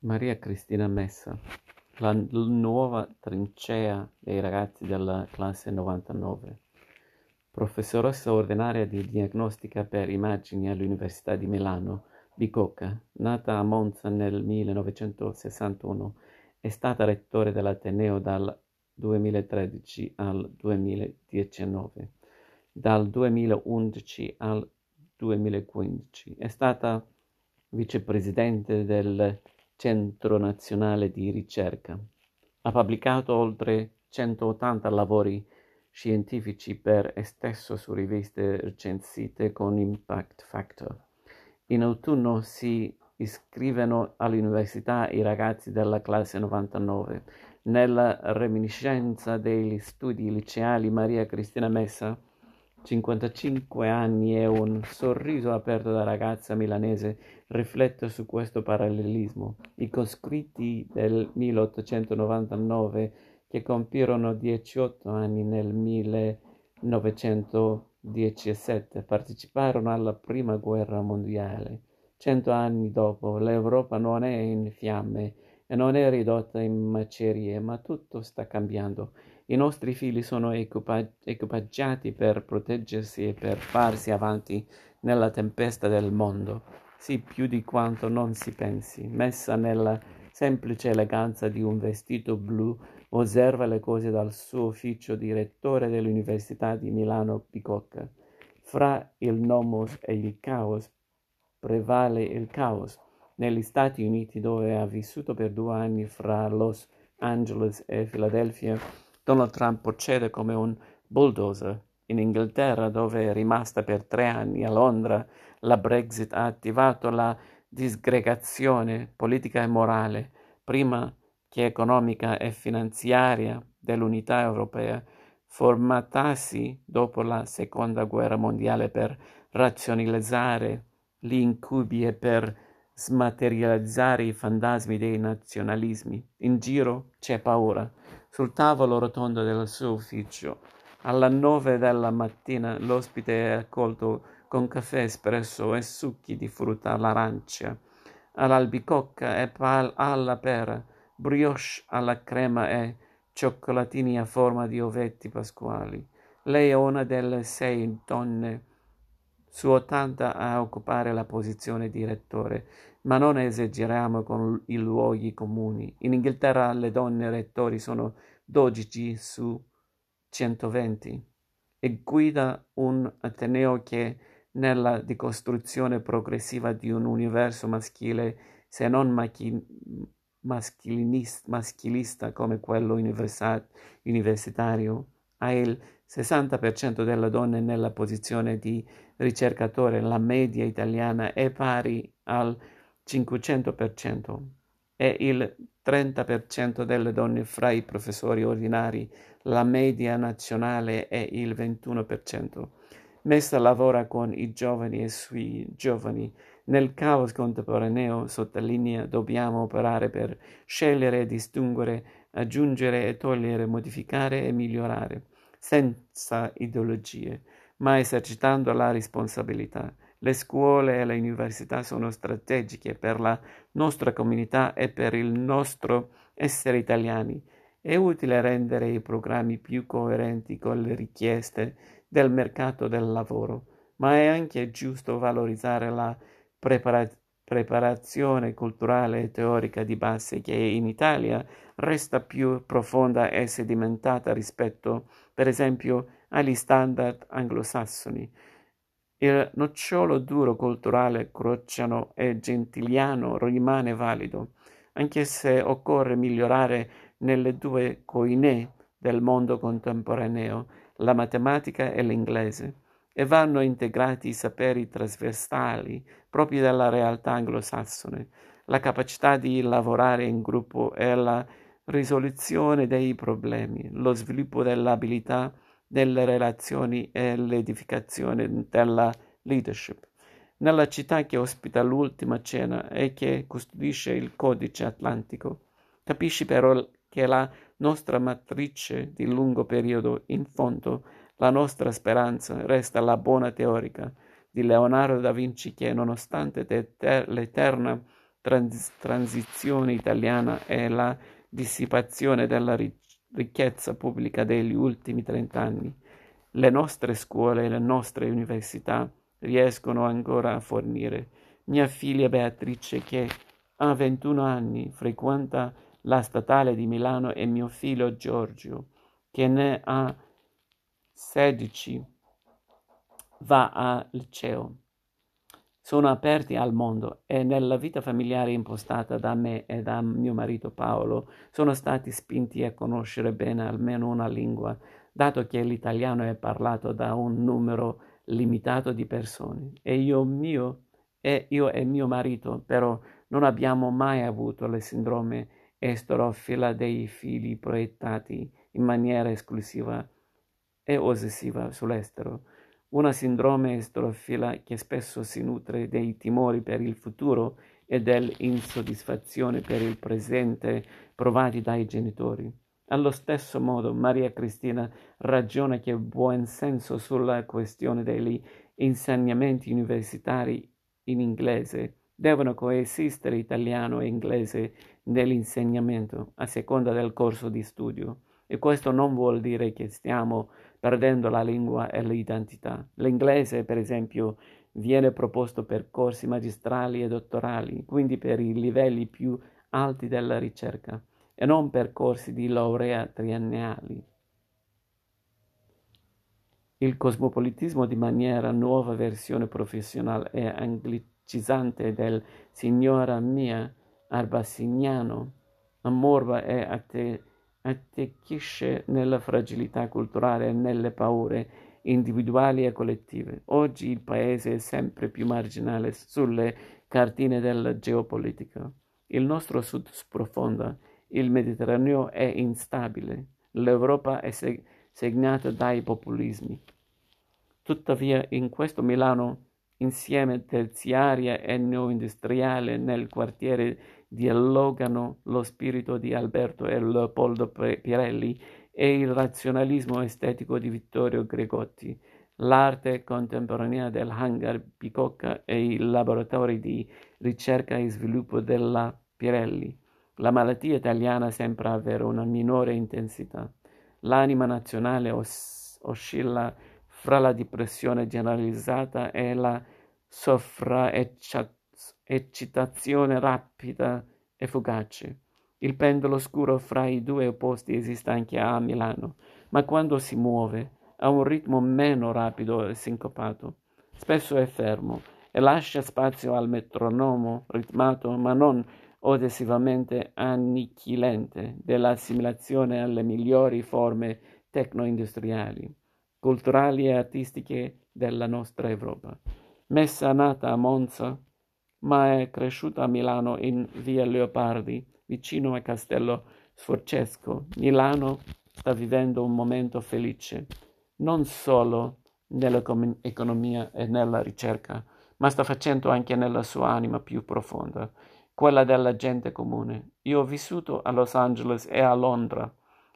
Maria Cristina Messa, la nuova trincea dei ragazzi della classe 99, professoressa ordinaria di diagnostica per immagini all'Università di Milano, Bicocca, nata a Monza nel 1961, è stata rettore dell'Ateneo dal 2013 al 2019. Dal 2011 al 2015 è stata vicepresidente del Centro Nazionale di Ricerca. Ha pubblicato oltre 180 lavori scientifici per estesso su riviste recensite con Impact Factor. In autunno si iscrivono all'università i ragazzi della classe 99. Nella reminiscenza degli studi liceali Maria Cristina Messa 55 anni e un sorriso aperto da ragazza milanese rifletto su questo parallelismo. I coscritti del 1899 che compirono 18 anni nel 1917 parteciparono alla prima guerra mondiale. Cento anni dopo l'Europa non è in fiamme e non è ridotta in macerie, ma tutto sta cambiando. I nostri figli sono equipaggiati per proteggersi e per farsi avanti nella tempesta del mondo, sì più di quanto non si pensi. Messa nella semplice eleganza di un vestito blu, osserva le cose dal suo ufficio di rettore dell'Università di Milano Bicocca. Fra il nomos e il caos prevale il caos. Negli Stati Uniti, dove ha vissuto per due anni fra Los Angeles e Filadelfia, Donald Trump procede come un bulldozer. In Inghilterra, dove è rimasta per tre anni, a Londra, la Brexit ha attivato la disgregazione politica e morale, prima che economica e finanziaria, dell'unità europea, formatasi dopo la seconda guerra mondiale per razionalizzare gli incubi e per smaterializzare i fantasmi dei nazionalismi. In giro c'è paura. Sul tavolo rotondo del suo ufficio, alle nove della mattina, l'ospite è accolto con caffè espresso e succhi di frutta all'arancia, all'albicocca e pal- alla pera, brioche alla crema e cioccolatini a forma di ovetti pasquali. Lei è una delle sei donne su ottanta a occupare la posizione di rettore, ma non esageriamo con i luoghi comuni. In Inghilterra le donne rettori sono 12 su 120 e guida un Ateneo che nella decostruzione progressiva di un universo maschile, se non machi- maschilista come quello universitario, ha il 60% delle donne nella posizione di ricercatore, la media italiana è pari al 500% e il 30% delle donne fra i professori ordinari, la media nazionale è il 21%. Messa lavora con i giovani e sui giovani. Nel caos contemporaneo, sottolinea, dobbiamo operare per scegliere, distinguere, aggiungere e togliere, modificare e migliorare, senza ideologie, ma esercitando la responsabilità. Le scuole e le università sono strategiche per la nostra comunità e per il nostro essere italiani. È utile rendere i programmi più coerenti con le richieste del mercato del lavoro, ma è anche giusto valorizzare la prepara- preparazione culturale e teorica di base che in Italia resta più profonda e sedimentata rispetto, per esempio, agli standard anglosassoni. Il nocciolo duro culturale crociano e gentiliano rimane valido, anche se occorre migliorare nelle due coine del mondo contemporaneo, la matematica e l'inglese, e vanno integrati i saperi trasversali propri della realtà anglosassone, la capacità di lavorare in gruppo e la risoluzione dei problemi, lo sviluppo dell'abilità delle relazioni e l'edificazione della leadership. Nella città che ospita l'ultima cena e che custodisce il codice atlantico, capisci però che la nostra matrice di lungo periodo, in fondo, la nostra speranza resta la buona teorica di Leonardo da Vinci che, nonostante l'eterna trans- transizione italiana e la dissipazione della ricchezza pubblica degli ultimi trent'anni. Le nostre scuole e le nostre università riescono ancora a fornire. Mia figlia Beatrice, che ha 21 anni, frequenta la statale di Milano e mio figlio Giorgio, che ne ha 16, va al liceo. Sono aperti al mondo e nella vita familiare impostata da me e da mio marito Paolo sono stati spinti a conoscere bene almeno una lingua, dato che l'italiano è parlato da un numero limitato di persone. E io, mio, e io e mio marito però non abbiamo mai avuto la sindrome esterofila dei figli proiettati in maniera esclusiva e ossessiva sull'estero, una sindrome esterofila che spesso si nutre dei timori per il futuro e dell'insoddisfazione per il presente provati dai genitori. Allo stesso modo Maria Cristina ragiona che buon senso sulla questione degli insegnamenti universitari in inglese devono coesistere italiano e inglese nell'insegnamento a seconda del corso di studio e questo non vuol dire che stiamo perdendo la lingua e l'identità. L'inglese, per esempio, viene proposto per corsi magistrali e dottorali, quindi per i livelli più alti della ricerca e non per corsi di laurea triennali. Il cosmopolitismo di maniera nuova versione professionale e anglicizzante del signora mia arbassignano ammorba e atte- attecchisce nella fragilità culturale e nelle paure individuali e collettive. Oggi il paese è sempre più marginale sulle cartine della geopolitica. Il nostro sud sprofonda il Mediterraneo è instabile, l'Europa è segnata dai populismi. Tuttavia in questo Milano, insieme terziaria e neoindustriale nel quartiere dialogano lo spirito di Alberto e Leopoldo Pirelli e il razionalismo estetico di Vittorio Gregotti, l'arte contemporanea del hangar Bicocca e i laboratori di ricerca e sviluppo della Pirelli. La malattia italiana sembra avere una minore intensità. L'anima nazionale os- oscilla fra la depressione generalizzata e la sovraeccitazione rapida e fugace. Il pendolo scuro fra i due opposti esiste anche a Milano, ma quando si muove ha un ritmo meno rapido e sincopato. Spesso è fermo e lascia spazio al metronomo ritmato ma non ossessivamente annichilente dell'assimilazione alle migliori forme tecno-industriali, culturali e artistiche della nostra Europa. Messa nata a Monza, ma è cresciuta a Milano in via Leopardi, vicino a Castello Sforzesco. Milano sta vivendo un momento felice, non solo nell'economia e nella ricerca, ma sta facendo anche nella sua anima più profonda quella della gente comune. Io ho vissuto a Los Angeles e a Londra.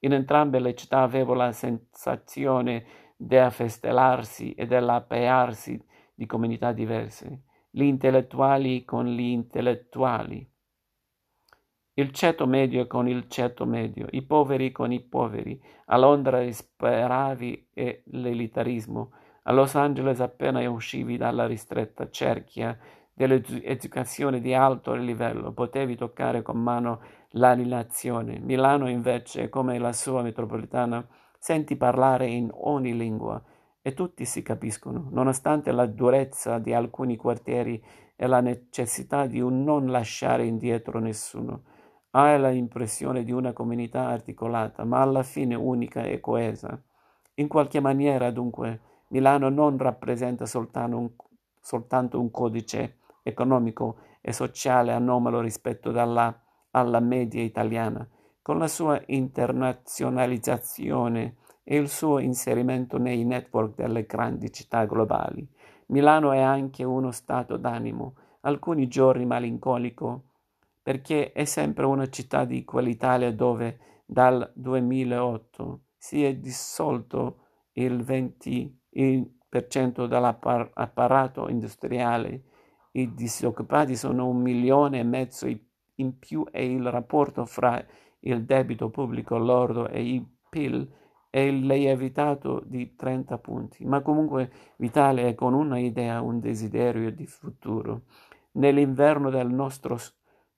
In entrambe le città avevo la sensazione di affestellarsi e dell'appearsi di comunità diverse, gli intellettuali con gli intellettuali, il ceto medio con il ceto medio, i poveri con i poveri. A Londra risperavi l'elitarismo, a Los Angeles appena uscivi dalla ristretta cerchia dell'educazione di alto livello, potevi toccare con mano la. Milano invece, come la sua metropolitana, senti parlare in ogni lingua e tutti si capiscono, nonostante la durezza di alcuni quartieri e la necessità di non lasciare indietro nessuno. Hai l'impressione di una comunità articolata, ma alla fine unica e coesa. In qualche maniera, dunque, Milano non rappresenta soltanto un, soltanto un codice economico e sociale anomalo rispetto alla, alla media italiana, con la sua internazionalizzazione e il suo inserimento nei network delle grandi città globali. Milano è anche uno stato d'animo, alcuni giorni malinconico, perché è sempre una città di quell'Italia dove dal 2008 si è dissolto il 20% dell'apparato industriale i disoccupati sono un milione e mezzo in più e il rapporto fra il debito pubblico lordo e il PIL è lievitato di 30 punti, ma comunque vitale e con una idea, un desiderio di futuro. Nell'inverno del nostro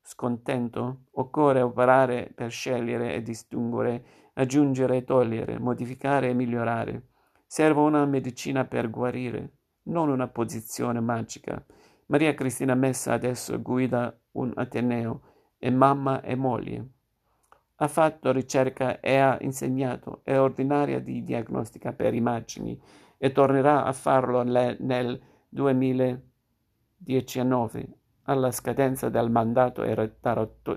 scontento occorre operare per scegliere e distinguere, aggiungere e togliere, modificare e migliorare. Serve una medicina per guarire, non una posizione magica. Maria Cristina Messa adesso guida un Ateneo, è mamma e moglie. Ha fatto ricerca e ha insegnato, è ordinaria di diagnostica per immagini e tornerà a farlo nel 2019 alla scadenza del mandato da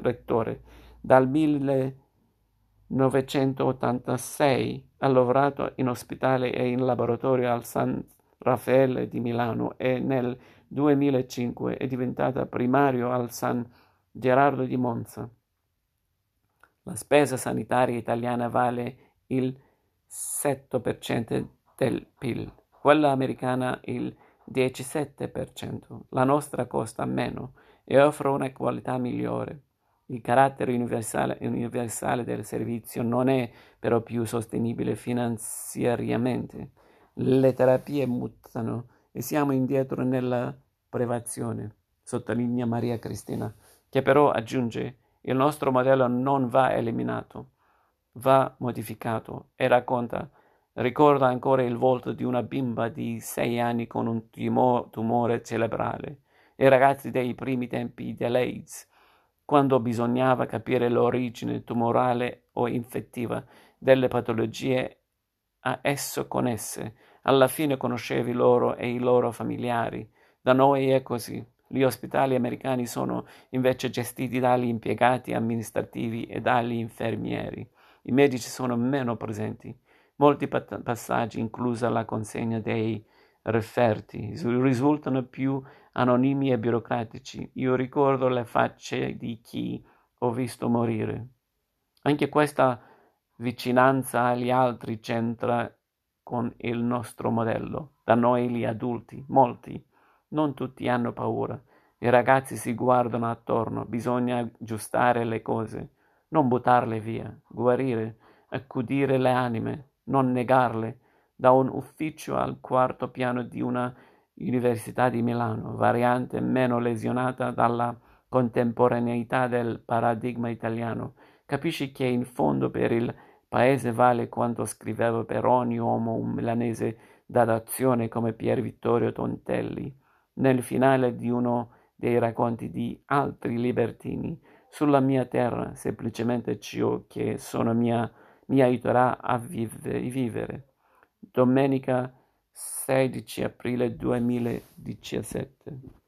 rettore. Dal 1986 ha lavorato in ospedale e in laboratorio al San Raffaele di Milano e nel 2005 è diventata primario al San Gerardo di Monza. La spesa sanitaria italiana vale il 7% del PIL, quella americana il 17%. La nostra costa meno e offre una qualità migliore. Il carattere universale, universale del servizio non è però più sostenibile finanziariamente. Le terapie mutano e siamo indietro nella privazione, sottolinea Maria Cristina, che però aggiunge il nostro modello non va eliminato, va modificato e racconta, ricorda ancora il volto di una bimba di sei anni con un tumore cerebrale, i ragazzi dei primi tempi dell'AIDS, quando bisognava capire l'origine tumorale o infettiva delle patologie a esso connesse. Alla fine conoscevi loro e i loro familiari. Da noi è così. Gli ospedali americani sono invece gestiti dagli impiegati amministrativi e dagli infermieri. I medici sono meno presenti. Molti passaggi, inclusa la consegna dei referti, risultano più anonimi e burocratici. Io ricordo le facce di chi ho visto morire. Anche questa vicinanza agli altri c'entra con il nostro modello. Da noi gli adulti, molti, non tutti hanno paura. I ragazzi si guardano attorno, bisogna aggiustare le cose, non buttarle via, guarire, accudire le anime, non negarle, da un ufficio al quarto piano di una Università di Milano, variante meno lesionata dalla contemporaneità del paradigma italiano. Capisci che in fondo per il paese vale quanto scriveva per ogni uomo un milanese d'adozione come Pier Vittorio Tontelli nel finale di uno dei racconti di altri libertini. Sulla mia terra, semplicemente ciò che sono mia, mi aiuterà a vivere. Domenica 16 aprile 2017